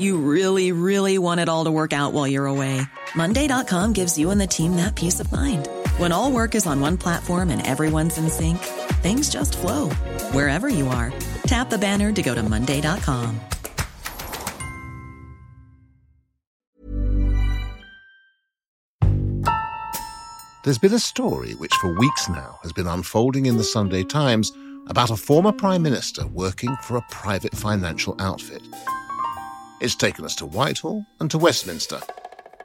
You really, really want it all to work out while you're away. Monday.com gives you and the team that peace of mind. When all work is on one platform and everyone's in sync, things just flow wherever you are. Tap the banner to go to Monday.com. There's been a story which for weeks now has been unfolding in the Sunday Times about a former Prime Minister working for a private financial outfit. It's taken us to Whitehall and to Westminster.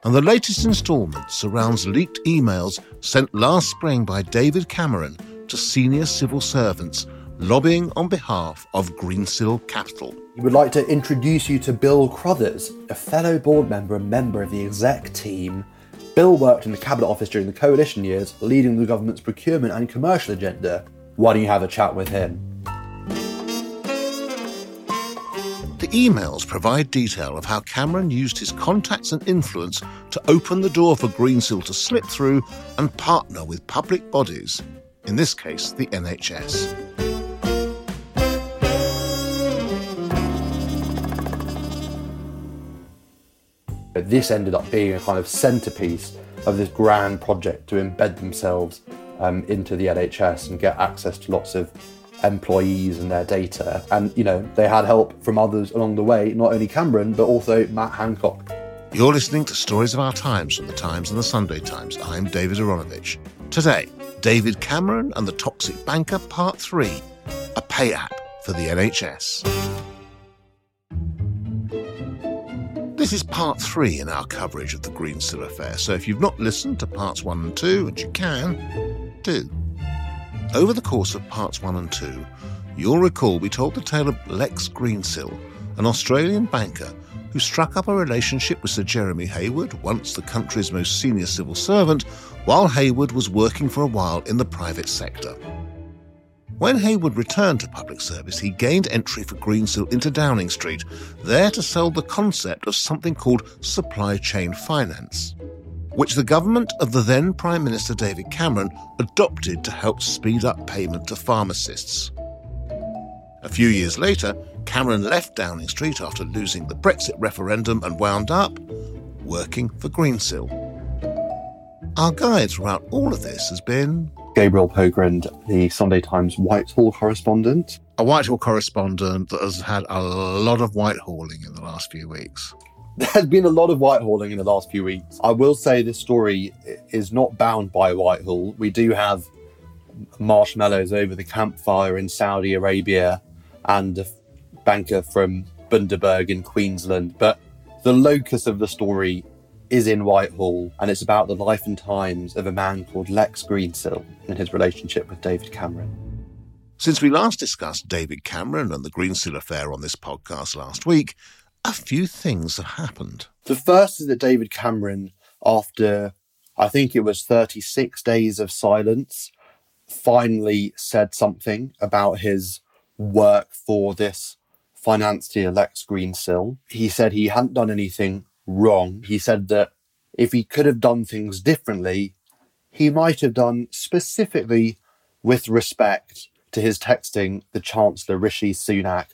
And the latest instalment surrounds leaked emails sent last spring by David Cameron to senior civil servants lobbying on behalf of Greensill Capital. We would like to introduce you to Bill Crothers, a fellow board member and member of the exec team. Bill worked in the Cabinet Office during the coalition years, leading the government's procurement and commercial agenda. Why don't you have a chat with him? The emails provide detail of how Cameron used his contacts and influence to open the door for Greensill to slip through and partner with public bodies, in this case, the NHS. This ended up being a kind of centerpiece of this grand project to embed themselves um, into the NHS and get access to lots of employees and their data. And, you know, they had help from others along the way, not only Cameron, but also Matt Hancock. You're listening to Stories of Our Times from the Times and the Sunday Times. I'm David Aaronovitch. Today, David Cameron and the Toxic Banker, Part 3 A Pay App for the NHS. This is part three in our coverage of the Greensill affair, so if you've not listened to parts one and two, and you can, do. Over the course of parts one and two, you'll recall we told the tale of Lex Greensill, an Australian banker who struck up a relationship with Sir Jeremy Heywood, once the country's most senior civil servant, while Heywood was working for a while in the private sector. When Heywood returned to public service, he gained entry for Greensill into Downing Street, there to sell the concept of something called supply chain finance, which the government of the then Prime Minister David Cameron adopted to help speed up payment to pharmacists. A few years later, Cameron left Downing Street after losing the Brexit referendum and wound up working for Greensill. Our guide throughout all of this has been Gabriel Pogrund, the Sunday Times Whitehall correspondent. a Whitehall correspondent that has had a lot of Whitehalling in the last few weeks. There's been a lot of Whitehalling in the last few weeks. I will say this story is not bound by Whitehall. We do have marshmallows over the campfire in Saudi Arabia and a banker from Bundaberg in Queensland, but the locus of the story is in Whitehall, and it's about the life and times of a man called Lex Greensill and his relationship with David Cameron. Since we last discussed David Cameron and the Greensill affair on this podcast last week, a few things have happened. The first is that David Cameron, after I think it was 36 days of silence, finally said something about his work for this financier Lex Greensill. He said he hadn't done anything wrong. He said that if he could have done things differently, he might have done specifically with respect to his texting the Chancellor Rishi Sunak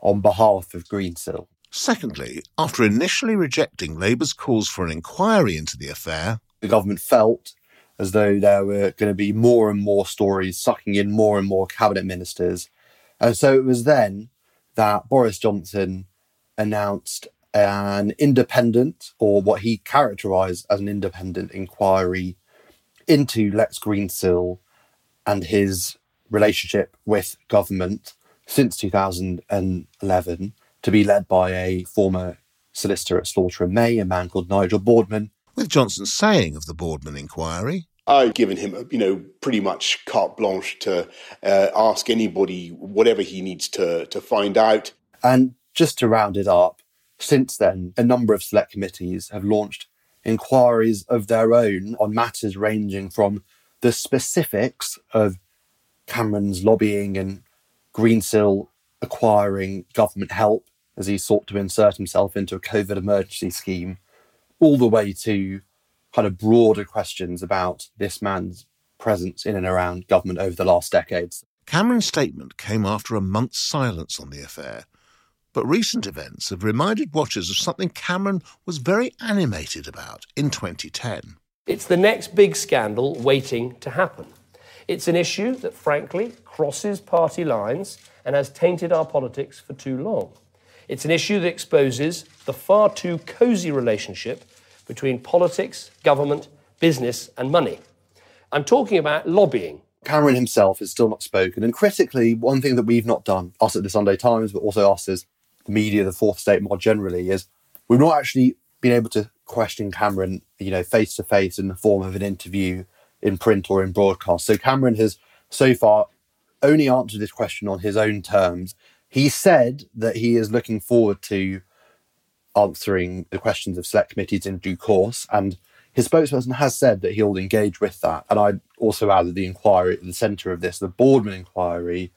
on behalf of Greensill. Secondly, after initially rejecting Labour's calls for an inquiry into the affair, The government felt as though there were going to be more and more stories sucking in more and more cabinet ministers. And so it was then that Boris Johnson announced an independent, or what he characterised as an independent inquiry into Lex Greensill and his relationship with government since 2011 to be led by a former solicitor at Slaughter and May, a man called Nigel Boardman. with Johnson saying of the Boardman inquiry, I've given him, you know, pretty much carte blanche to uh, ask anybody whatever he needs to to find out. And just to round it up, since then, a number of select committees have launched inquiries of their own on matters ranging from the specifics of Cameron's lobbying and Greensill acquiring government help as he sought to insert himself into a COVID emergency scheme, all the way to kind of broader questions about this man's presence in and around government over the last decades. Cameron's statement came after a month's silence on the affair, but recent events have reminded watchers of something Cameron was very animated about in 2010. It's the next big scandal waiting to happen. It's an issue that, frankly, crosses party lines and has tainted our politics for too long. It's an issue that exposes the far too cosy relationship between politics, government, business, and money. I'm talking about lobbying. Cameron himself has still not spoken. And critically, one thing that we've not done, us at the Sunday Times, but also us as the media, the fourth estate more generally, is we've not actually been able to question Cameron, you know, face to face in the form of an interview in print or in broadcast. So Cameron has so far only answered this question on his own terms. He said that he is looking forward to answering the questions of select committees in due course. And his spokesperson has said that he'll engage with that. And I also added the inquiry at the centre of this, the Boardman inquiry,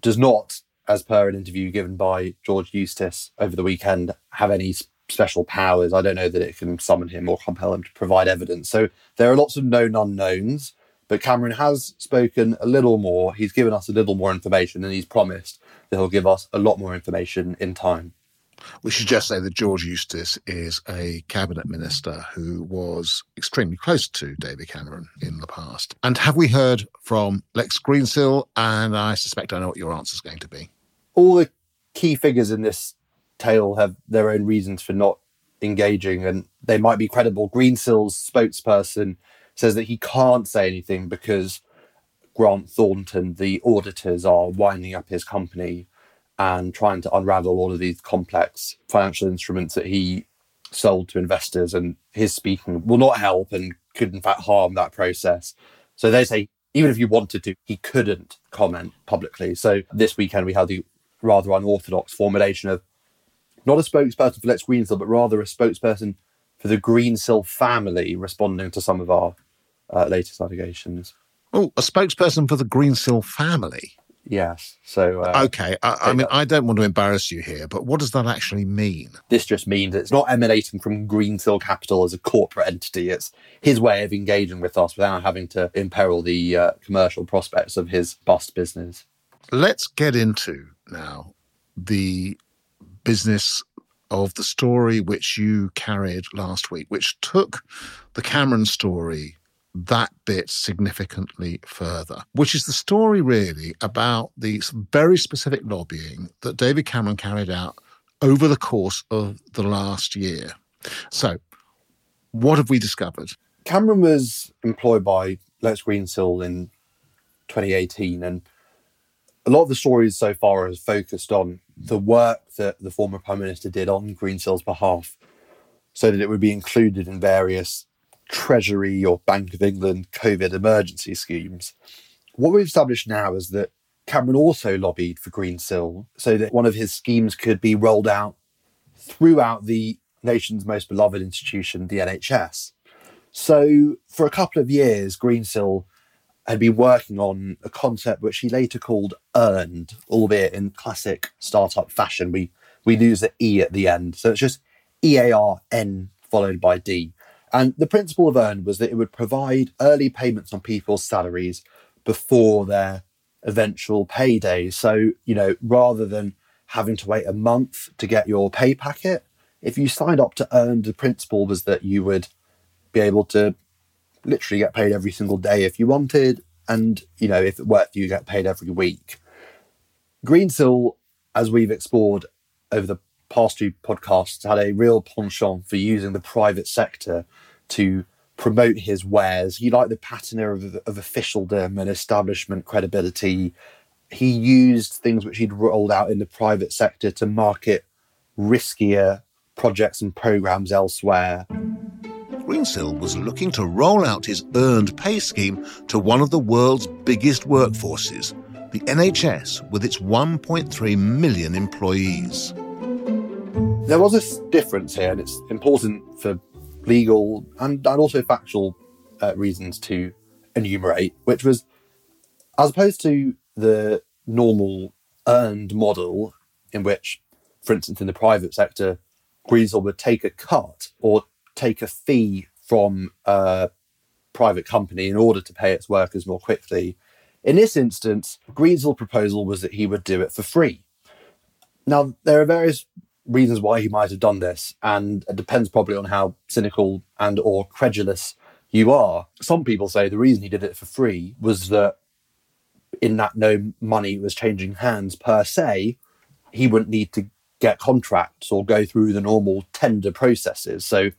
does not, as per an interview given by George Eustice over the weekend, have any special powers. I don't know that it can summon him or compel him to provide evidence. So there are lots of known unknowns. But Cameron has spoken a little more. He's given us a little more information and he's promised that he'll give us a lot more information in time. We should just say that George Eustice is a cabinet minister who was extremely close to David Cameron in the past. And have we heard from Lex Greensill? And I suspect I know what your answer is going to be. All the key figures in this tale have their own reasons for not engaging, and they might be credible. Greensill's spokesperson says that he can't say anything because Grant Thornton, the auditors, are winding up his company and trying to unravel all of these complex financial instruments that he sold to investors. And his speaking will not help and could, in fact, harm that process. So they say, even if you wanted to, he couldn't comment publicly. So this weekend, we had the rather unorthodox formulation of not a spokesperson for Lex Greensill, but rather a spokesperson for the Greensill family responding to some of our uh, latest allegations. Oh, a spokesperson for the Greensill family. Yes. So uh, okay. I, I mean, I don't want to embarrass you here, but what does that actually mean? This just means it's not emanating from Greensill Capital as a corporate entity. It's his way of engaging with us without having to imperil the uh, commercial prospects of his bust business. Let's get into now the business of the story which you carried last week, which took the Cameron story that bit significantly further, which is the story really about the very specific lobbying that David Cameron carried out over the course of the last year. So, what have we discovered? Cameron was employed by Lex Greensill in 2018, and a lot of the stories so far has focused on the work that the former Prime Minister did on Greensill's behalf so that it would be included in various Treasury or Bank of England COVID emergency schemes. What we've established now is that Cameron also lobbied for Greensill so that one of his schemes could be rolled out throughout the nation's most beloved institution, the NHS. So, for a couple of years, Greensill had been working on a concept which he later called Earnd, albeit in classic startup fashion. We we lose the E at the end. So it's just E A R N followed by D. And the principle of Earn was that it would provide early payments on people's salaries before their eventual payday. So, you know, rather than having to wait a month to get your pay packet, if you signed up to Earn, the principle was that you would be able to literally get paid every single day if you wanted. And, you know, if it worked, you get paid every week. Greensill, as we've explored over the past two podcasts had a real penchant for using the private sector to promote his wares. He liked the patina of, of officialdom and establishment credibility. He used things which he'd rolled out in the private sector to market riskier projects and programs elsewhere. Greensill was looking to roll out his Earnd pay scheme to one of the world's biggest workforces, the NHS, with its 1.3 million employees. There was this difference here, and it's important for legal and, and also factual uh, reasons to enumerate, which was as opposed to the normal Earnd model in which, for instance, in the private sector, Greensill would take a cut or take a fee from a private company in order to pay its workers more quickly. In this instance, Greensill's proposal was that he would do it for free. Now, there are various reasons why he might have done this, and it depends probably on how cynical and or credulous you are. Some people say the reason he did it for free was that in that no money was changing hands per se, he wouldn't need to get contracts or go through the normal tender processes. So,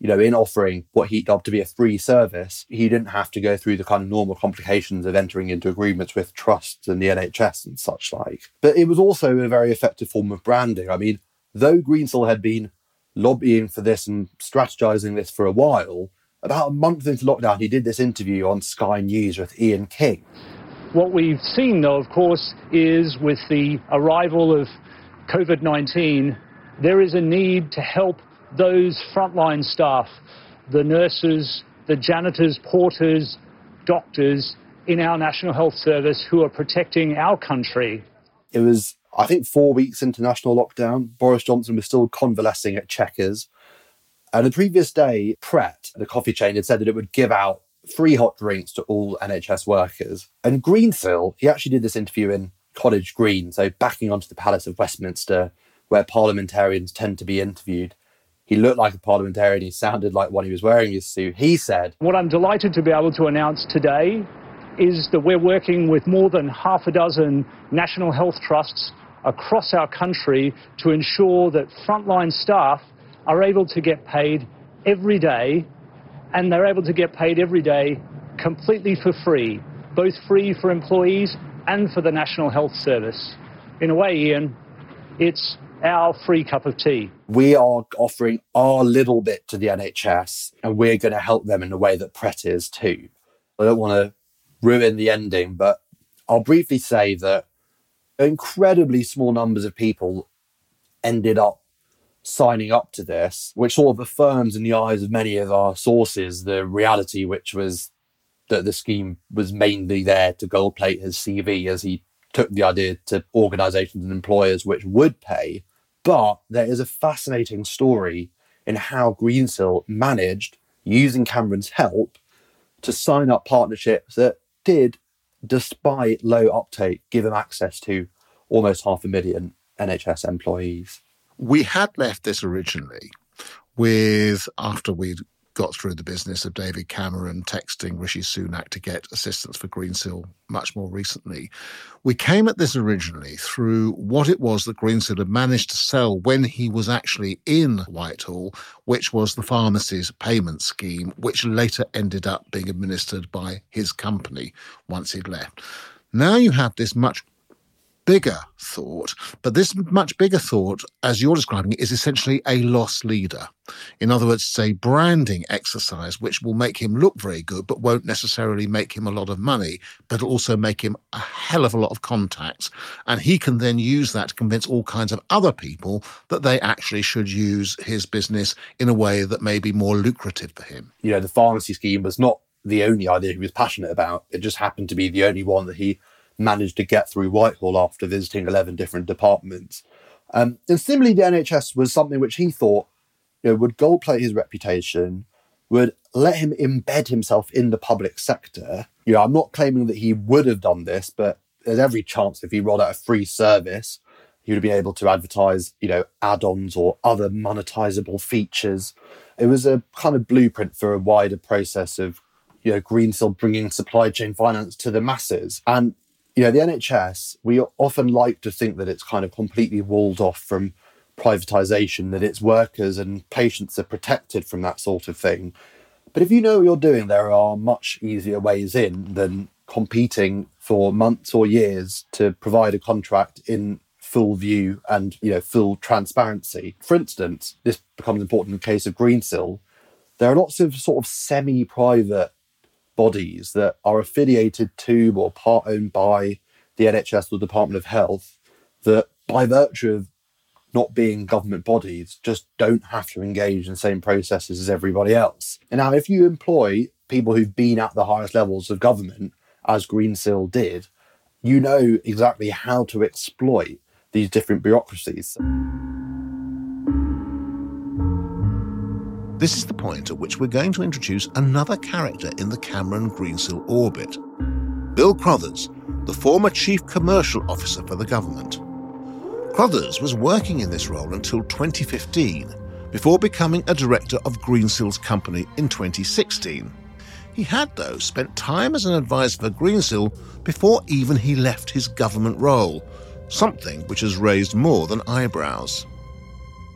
you know, in offering what he dubbed to be a free service, he didn't have to go through the kind of normal complications of entering into agreements with trusts and the NHS and such like. But it was also a very effective form of branding. I mean, though Greensill had been lobbying for this and strategizing this for a while, about a month into lockdown, he did this interview on Sky News with Ian King. What we've seen, though, of course, is with the arrival of COVID 19, there is a need to help those frontline staff, the nurses, the janitors, porters, doctors in our National Health Service who are protecting our country. It was, I think, four weeks into national lockdown. Boris Johnson was still convalescing at Chequers. And the previous day, Pret, the coffee chain, had said that it would give out free hot drinks to all NHS workers. And Greensill, he actually did this interview in College Green, so backing onto the Palace of Westminster, where parliamentarians tend to be interviewed. He looked like a parliamentarian. He sounded like one he was wearing his suit. He said, What I'm delighted to be able to announce today is that we're working with more than half a dozen national health trusts across our country to ensure that frontline staff are able to get paid every day and they're able to get paid every day completely for free, both free for employees and for the National Health Service. In a way, Ian, it's our free cup of tea. We are offering our little bit to the NHS and we're going to help them in the way that Pret is too. I don't want to ruin the ending, but I'll briefly say that incredibly small numbers of people ended up signing up to this, which sort of affirms in the eyes of many of our sources the reality, which was that the scheme was mainly there to gold plate his CV as he took the idea to organizations and employers which would pay. But there is a fascinating story in how Greensill managed, using Cameron's help, to sign up partnerships that did, despite low uptake, give him access to almost half a million NHS employees. We had left this originally with, after we'd got through the business of David Cameron texting Rishi Sunak to get assistance for Greensill much more recently. We came at this originally through what it was that Greensill had managed to sell when he was actually in Whitehall, which was the pharmacy's payment scheme, which later ended up being administered by his company once he'd left. Now you have this much bigger thought, but this much bigger thought, as you're describing it, is essentially a loss leader. In other words, it's a branding exercise which will make him look very good, but won't necessarily make him a lot of money, but also make him a hell of a lot of contacts. And he can then use that to convince all kinds of other people that they actually should use his business in a way that may be more lucrative for him. You know, the pharmacy scheme was not the only idea he was passionate about. It just happened to be the only one that he managed to get through Whitehall after visiting 11 different departments. Um, and similarly, the NHS was something which he thought you know, would gold plate his reputation, would let him embed himself in the public sector. You know, I'm not claiming that he would have done this, but there's every chance if he rolled out a free service, he would have been able to advertise, you know, add-ons or other monetizable features. It was a kind of blueprint for a wider process of, you know, Greensill bringing supply chain finance to the masses. And you know, the NHS, we often like to think that it's kind of completely walled off from privatization, that its workers and patients are protected from that sort of thing. But if you know what you're doing, there are much easier ways in than competing for months or years to provide a contract in full view and you know full transparency. For instance, this becomes important in the case of Greensill. There are lots of sort of semi-private bodies that are affiliated to or part owned by the NHS or Department of Health that, by virtue of not being government bodies, just don't have to engage in the same processes as everybody else. And now, if you employ people who've been at the highest levels of government, as Greensill did, you know exactly how to exploit these different bureaucracies. This is the point at which we're going to introduce another character in the Cameron Greensill orbit Bill Crothers, the former Chief Commercial Officer for the government. Crothers was working in this role until 2015, before becoming a director of Greensill's company in 2016. He had, though, spent time as an advisor for Greensill before even he left his government role, something which has raised more than eyebrows.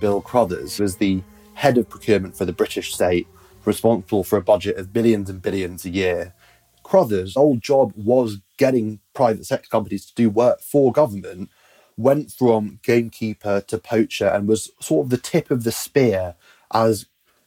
Bill Crothers was the head of procurement for the British state, responsible for a budget of billions and billions a year. Crothers' old job was getting private sector companies to do work for government, went from gamekeeper to poacher, and was sort of the tip of the spear as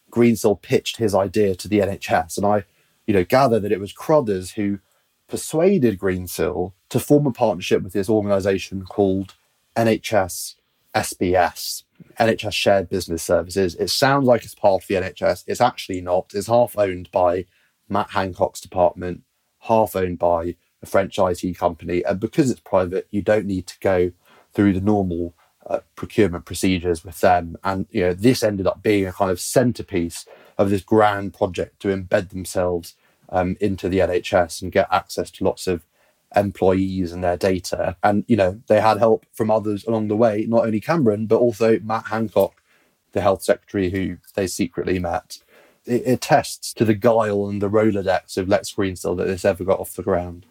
Greensill pitched his idea to the NHS. And I you know, gather that it was Crothers who persuaded Greensill to form a partnership with this organization called NHS SBS, NHS Shared Business Services. It sounds like it's part of the NHS. It's actually not. It's half owned by Matt Hancock's department, half owned by a French IT company. And because it's private, you don't need to go through the normal uh, procurement procedures with them. And you know, this ended up being a kind of centerpiece of this grand project to embed themselves um, into the NHS and get access to lots of employees and their data. And, you know, they had help from others along the way, not only Cameron, but also Matt Hancock, the health secretary who they secretly met. It, attests to the guile and the Rolodex of Lex Greensill that this ever got off the ground.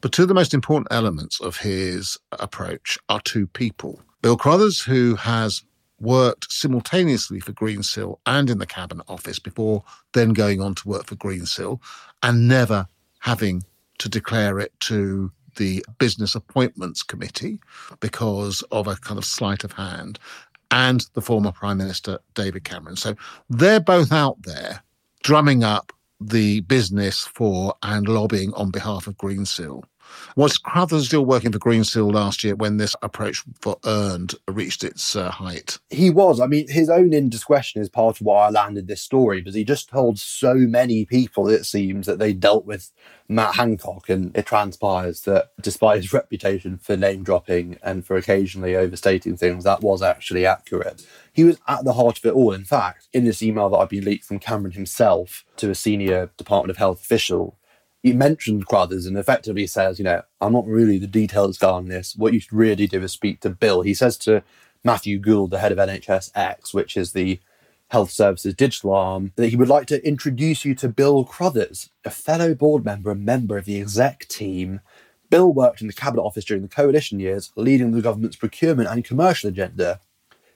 But two of the most important elements of his approach are two people. Bill Crothers, who has worked simultaneously for Greensill and in the Cabinet Office before then going on to work for Greensill and never having to declare it to the Business Appointments Committee because of a kind of sleight of hand, and the former Prime Minister David Cameron. So they're both out there drumming up the business for and lobbying on behalf of Greensill. Was Crothers still working for Greensill last year when this approach for Earnd reached its uh, height? He was. I mean, his own indiscretion is part of why I landed this story because he just told so many people, it seems, that they dealt with Matt Hancock. And it transpires that despite his reputation for name dropping and for occasionally overstating things, that was actually accurate. He was at the heart of it all. In fact, in this email that I've been leaked from Cameron himself to a senior Department of Health official, he mentioned Crothers and effectively says, you know, I'm not really the details guy on this. What you should really do is speak to Bill. He says to Matthew Gould, the head of NHSX, which is the health services digital arm, that he would like to introduce you to Bill Crothers, a fellow board member and member of the exec team. Bill worked in the Cabinet Office during the coalition years, leading the government's procurement and commercial agenda.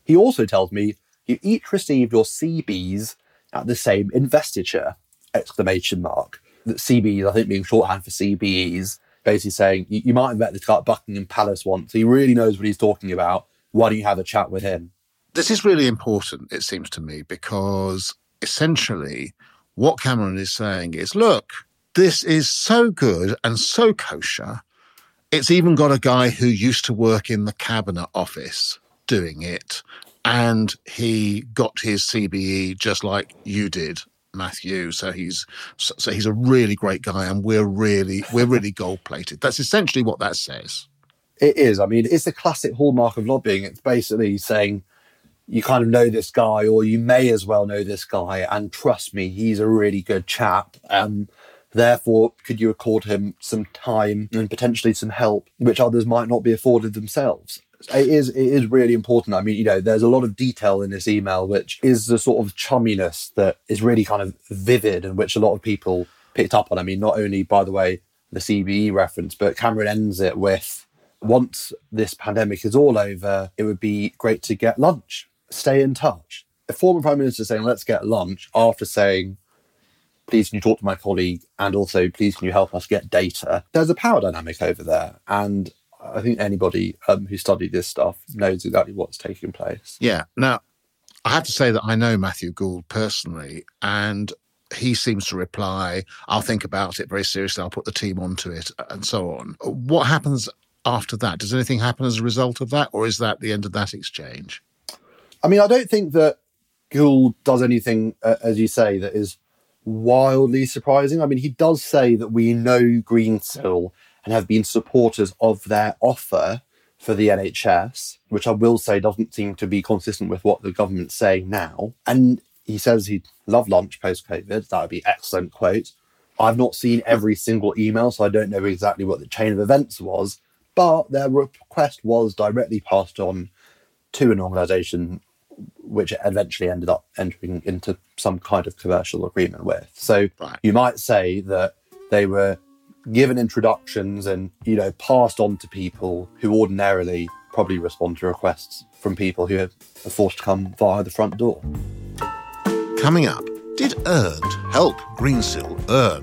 He also tells me you each received your CBs at the same investiture! Exclamation mark that CBEs, I think being shorthand for CBEs, basically saying you, you might have met this guy at Buckingham Palace once. He really knows what he's talking about. Why don't you have a chat with him? This is really important, it seems to me, because essentially what Cameron is saying is look, this is so good and so kosher. It's even got a guy who used to work in the cabinet office doing it. And he got his CBE just like you did Matthew. So he's so he's a really great guy, and we're really we're really gold plated. That's essentially what that says. It is. I mean, it's the classic hallmark of lobbying. It's basically saying you kind of know this guy, or you may as well know this guy, and trust me, he's a really good chap. Um, therefore, could you accord him some time and potentially some help, which others might not be afforded themselves? It is it is really important. I mean, you know, there's a lot of detail in this email, which is the sort of chumminess that is really kind of vivid and which a lot of people picked up on. I mean, not only by the way the CBE reference, but Cameron ends it with once this pandemic is all over, it would be great to get lunch. Stay in touch. A former prime minister saying, let's get lunch after saying, please can you talk to my colleague and also please can you help us get data? There's a power dynamic over there. And I think anybody um, who studied this stuff knows exactly what's taking place. Yeah. Now, I have to say that I know Matthew Gould personally, and he seems to reply, I'll think about it very seriously, I'll put the team onto it, and so on. What happens after that? Does anything happen as a result of that, or is that the end of that exchange? I mean, I don't think that Gould does anything, uh, as you say, that is wildly surprising. I mean, he does say that we know Greensill and have been supporters of their offer for the NHS, which I will say doesn't seem to be consistent with what the government's saying now. And he says he'd love lunch post COVID. That would be excellent quote. I've not seen every single email, so I don't know exactly what the chain of events was, but their request was directly passed on to an organisation which eventually ended up entering into some kind of commercial agreement with. So Right. you might say that they were given introductions and you know passed on to people who ordinarily probably respond to requests from people who are forced to come via the front door. Coming up, did Earnd help Greensill earn?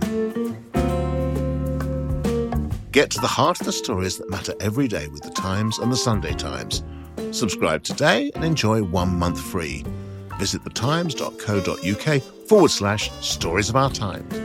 Get to the heart of the stories that matter every day with the Times and the Sunday Times. Subscribe today and enjoy one month free. Visit thetimes.co.uk forward slash stories of our times.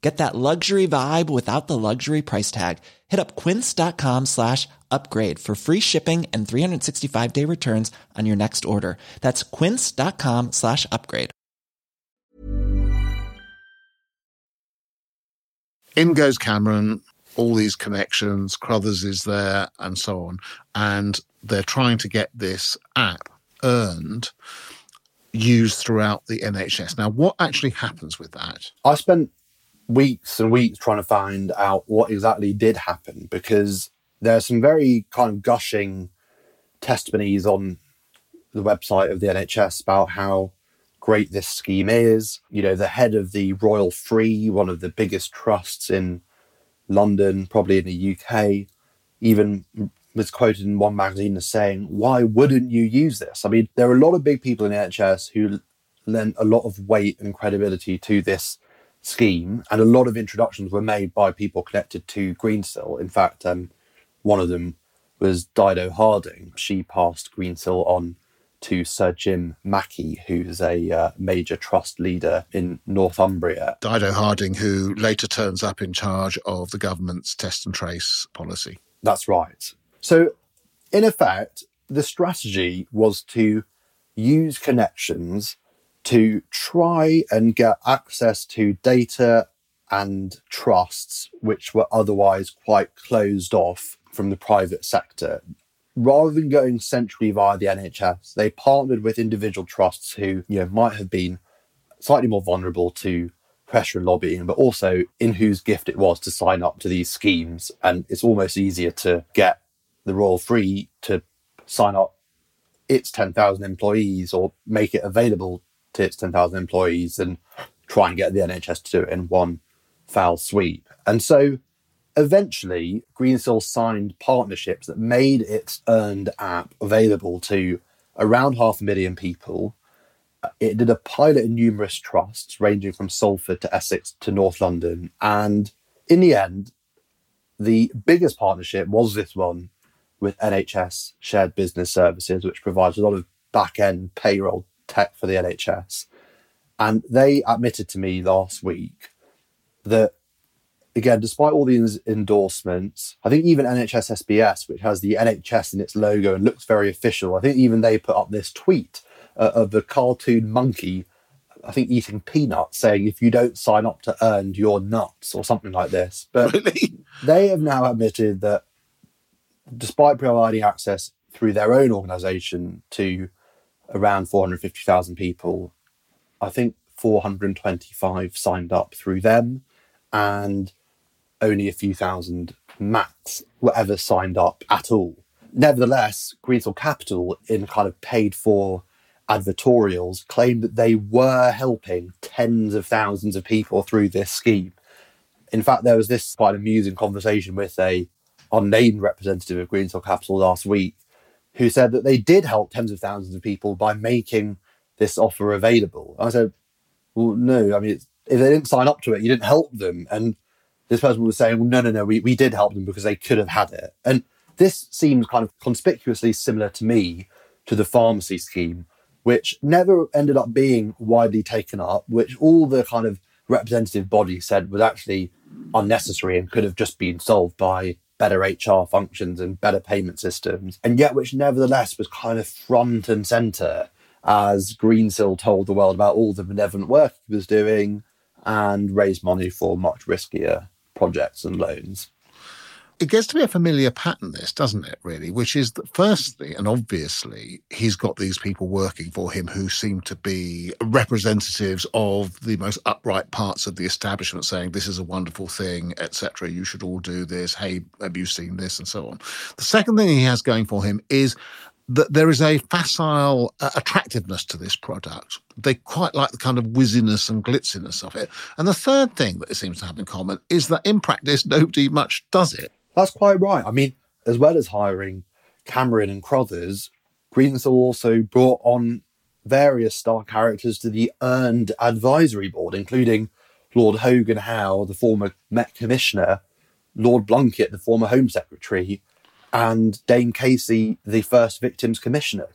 Get that luxury vibe without the luxury price tag. Hit up quince.com slash upgrade for free shipping and 365 day returns on your next order. That's quince.com slash upgrade. In goes Cameron, all these connections, Crothers is there, and so on. And they're trying to get this app Earnd used throughout the NHS. Now, what actually happens with that? I spent weeks and weeks trying to find out what exactly did happen because there are some very kind of gushing testimonies on the website of the NHS about how great this scheme is. You know, the head of the Royal Free, one of the biggest trusts in London, probably in the UK, even was quoted in one magazine as saying, Why wouldn't you use this? I mean, there are a lot of big people in the NHS who lent a lot of weight and credibility to this scheme, and a lot of introductions were made by people connected to Greensill. In fact, um, one of them was Dido Harding. She passed Greensill on to Sir Jim Mackey, who's a uh, major trust leader in Northumbria. Dido Harding, who later turns up in charge of the government's test and trace policy. That's right. So, in effect, the strategy was to use connections to try and get access to data and trusts which were otherwise quite closed off from the private sector. Rather than going centrally via the NHS, they partnered with individual trusts who you know might have been slightly more vulnerable to pressure and lobbying, but also in whose gift it was to sign up to these schemes. And it's almost easier to get the Royal Free to sign up its 10,000 employees or make it available to its 10,000 employees and try and get the NHS to do it in one foul sweep. And so eventually, Greensill signed partnerships that made its Earnd app available to around half a million people. Uh, it did a pilot in numerous trusts, ranging from Salford to Essex to North London. And in the end, the biggest partnership was this one with NHS Shared Business Services, which provides a lot of back end payroll tech for the NHS. And they admitted to me last week that, again, despite all these endorsements, I think even NHS SBS, which has the NHS in its logo and looks very official, I think even they put up this tweet uh, of the cartoon monkey, I think eating peanuts, saying, if you don't sign up to Earnd, you're nuts, or something like this. But Really? they have now admitted that despite providing access through their own organisation to around 450,000 people, I think 425 signed up through them, and only a few thousand max were ever signed up at all. Nevertheless, Greensill Capital, in kind of paid for advertorials, claimed that they were helping tens of thousands of people through this scheme. In fact, there was this quite amusing conversation with a unnamed representative of Greensill Capital last week who said that they did help tens of thousands of people by making this offer available. I said, well, no, I mean, if they didn't sign up to it, you didn't help them. And this person was saying, well, no, no, no, we, we did help them because they could have had it. And this seems kind of conspicuously similar to me to the pharmacy scheme, which never ended up being widely taken up, which all the kind of representative bodies said was actually unnecessary and could have just been solved by better HR functions and better payment systems, and yet which nevertheless was kind of front and centre as Greensill told the world about all the benevolent work he was doing and raised money for much riskier projects and loans it gets to be a familiar pattern, this, doesn't it, really? Which is that, firstly, and obviously, he's got these people working for him who seem to be representatives of the most upright parts of the establishment, saying, This is a wonderful thing, etc. You should all do this. Hey, have you seen this? And so on. The second thing he has going for him is that there is a facile uh, attractiveness to this product. They quite like the kind of whizziness and glitziness of it. And the third thing that it seems to have in common is that in practice, nobody much does it. That's quite right. I mean, as well as hiring Cameron and Crothers, Greensill also brought on various star characters to the Earnd advisory board, including Lord Hogan Howe, the former Met Commissioner, Lord Blunkett, the former Home Secretary, and Dame Casey, the first Victims Commissioner.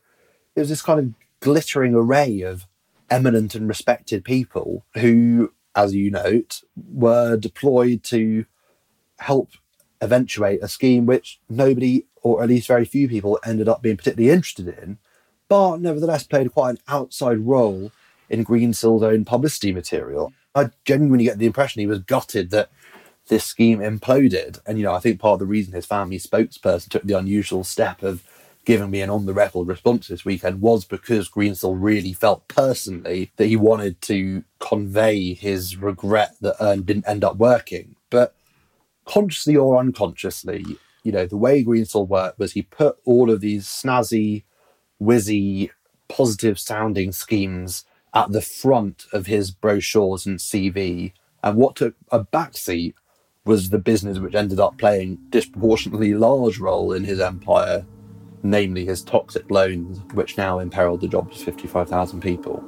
It was this kind of glittering array of eminent and respected people who, as you note, were deployed to help eventuate a scheme which nobody, or at least very few people, ended up being particularly interested in, but nevertheless played quite an outside role in Greensill's own publicity material. I genuinely get the impression he was gutted that this scheme imploded. And, you know, I think part of the reason his family spokesperson took the unusual step of giving me an on the record response this weekend was because Greensill really felt personally that he wanted to convey his regret that Earn didn't end up working. But consciously or unconsciously, you know, the way Greensill worked was he put all of these snazzy, whizzy, positive sounding schemes at the front of his brochures and CV. And what took a backseat was the business which ended up playing disproportionately large role in his empire, namely his toxic loans, which now imperiled the jobs of 55,000 people.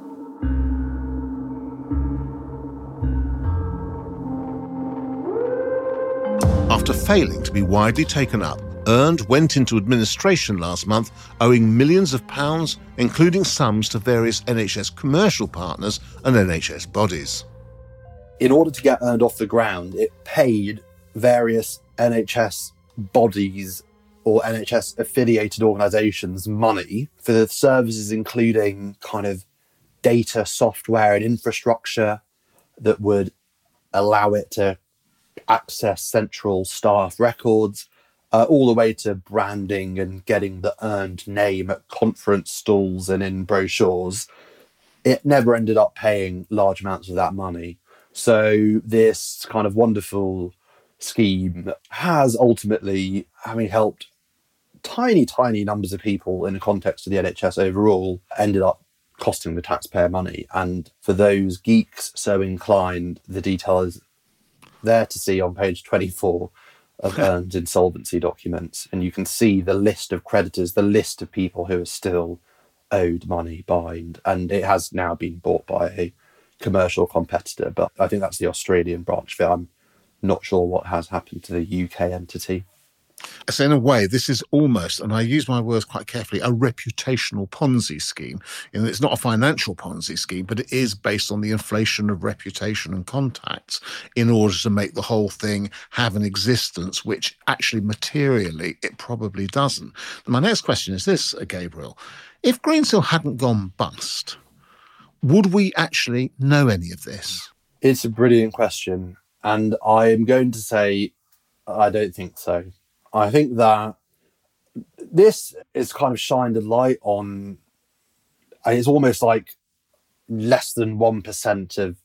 Failing to be widely taken up, Earnd went into administration last month, owing millions of pounds, including sums to various NHS commercial partners and NHS bodies. In order to get Earnd off the ground, it paid various NHS bodies or NHS affiliated organisations money for the services, including kind of data, software, and infrastructure that would allow it to access central staff records, uh, all the way to branding and getting the Earnd name at conference stalls and in brochures. It never ended up paying large amounts of that money. So, this kind of wonderful scheme has ultimately, I mean, helped tiny, tiny numbers of people in the context of the NHS overall, ended up costing the taxpayer money. And for those geeks so inclined, the detail is there to see on page 24 of Earnd insolvency documents. And you can see the list of creditors, the list of people who are still owed money bind. And it has now been bought by a commercial competitor. But I think that's the Australian branch of it. I'm not sure what has happened to the UK entity. So in a way, this is almost, and I use my words quite carefully, a reputational Ponzi scheme. That it's not a financial Ponzi scheme, but it is based on the inflation of reputation and contacts in order to make the whole thing have an existence, which actually materially it probably doesn't. My next question is this, uh, Gabriel. If Greensill hadn't gone bust, would we actually know any of this? It's a brilliant question. And I am going to say I don't think so. I think that this is kind of shined a light on. It's almost like less than one percent of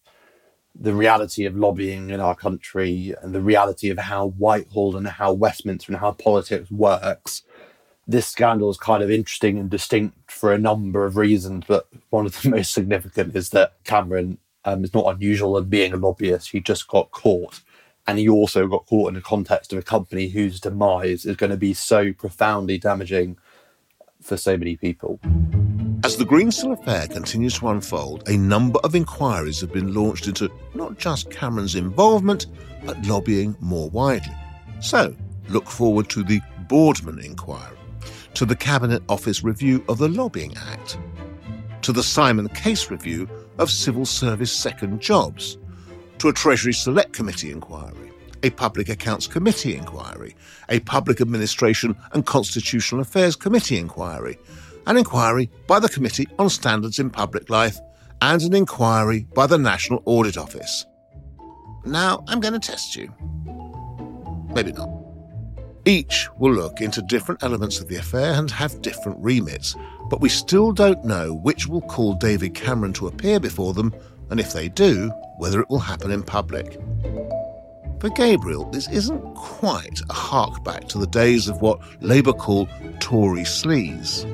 the reality of lobbying in our country and the reality of how Whitehall and how Westminster and how politics works. This scandal is kind of interesting and distinct for a number of reasons, but one of the most significant is that Cameron um, is not unusual in being a lobbyist. He just got caught and he also got caught in the context of a company whose demise is going to be so profoundly damaging for so many people. As the Greensill affair continues to unfold, a number of inquiries have been launched into not just Cameron's involvement, but lobbying more widely. So, look forward to the Boardman inquiry, to the Cabinet Office review of the Lobbying Act, to the Simon Case review of civil service second jobs, to a Treasury Select Committee inquiry, a Public Accounts Committee inquiry, a Public Administration and Constitutional Affairs Committee inquiry, an inquiry by the Committee on Standards in Public Life, and an inquiry by the National Audit Office. Now, I'm going to test you. Maybe not. Each will look into different elements of the affair and have different remits, but we still don't know which will call David Cameron to appear before them, and if they do, whether it will happen in public. For Gabriel, this isn't quite a hark back to the days of what Labour call Tory sleaze.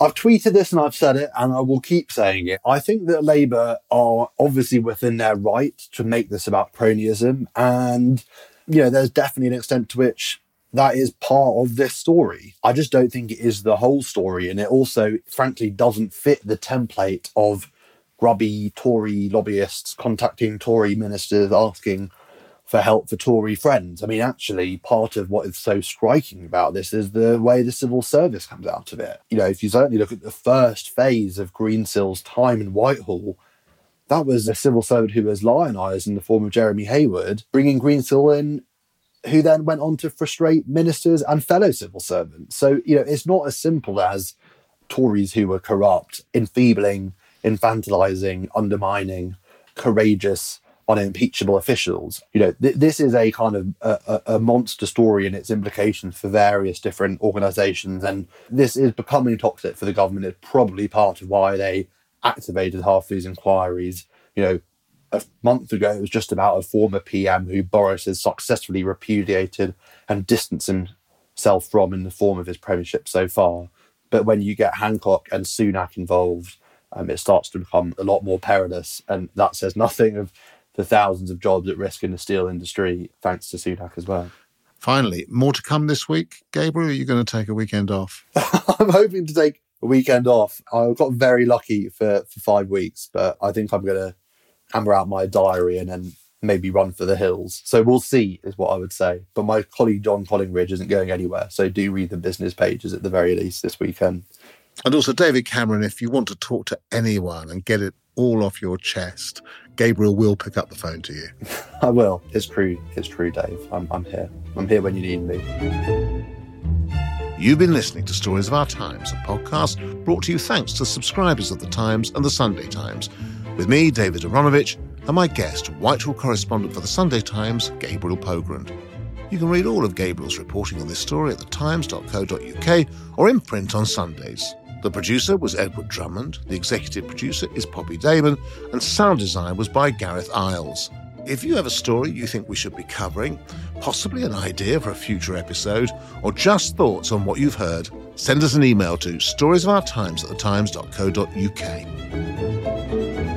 I've tweeted this and I've said it, and I will keep saying it. I think that Labour are obviously within their right to make this about cronyism, and you know, there's definitely an extent to which that is part of this story. I just don't think it is the whole story, and it also, frankly, doesn't fit the template of grubby Tory lobbyists contacting Tory ministers asking for help for Tory friends. I mean, actually, part of what is so striking about this is the way the civil service comes out of it. You know, if you certainly look at the first phase of Greensill's time in Whitehall, that was a civil servant who was lionised in the form of Jeremy Heywood, bringing Greensill in, who then went on to frustrate ministers and fellow civil servants. So, you know, it's not as simple as Tories who were corrupt, enfeebling, infantilizing, undermining, courageous, unimpeachable officials. You know, th- this is a kind of a, a, monster story and its implications for various different organisations, and this is becoming toxic for the government. It's probably part of why they activated half these inquiries. You know, a month ago it was just about a former PM who Boris has successfully repudiated and distanced himself from in the form of his premiership so far. But when you get Hancock and Sunak involved, um, it starts to become a lot more perilous. And that says nothing of the thousands of jobs at risk in the steel industry, thanks to Sunak as well. Finally, more to come this week. Gabriel, are you going to take a weekend off? I'm hoping to take a weekend off. I got very lucky for, for five weeks, but I think I'm going to hammer out my diary and then maybe run for the hills. So we'll see, is what I would say. But my colleague John Collingridge isn't going anywhere. So do read the business pages at the very least this weekend. And also, David Cameron, if you want to talk to anyone and get it all off your chest, Gabriel will pick up the phone to you. I will. It's true. It's true, Dave. I'm, I'm here. I'm here when you need me. You've been listening to Stories of Our Times, a podcast brought to you thanks to subscribers of The Times and The Sunday Times, with me, David Aaronovitch, and my guest, Whitehall correspondent for The Sunday Times, Gabriel Pogrund. You can read all of Gabriel's reporting on this story at thetimes.co.uk or in print on Sundays. The producer was Edward Drummond, the executive producer is Poppy Damon, and sound design was by Gareth Isles. If you have a story you think we should be covering, possibly an idea for a future episode, or just thoughts on what you've heard, send us an email to storiesofourtimes at thetimes.co.uk.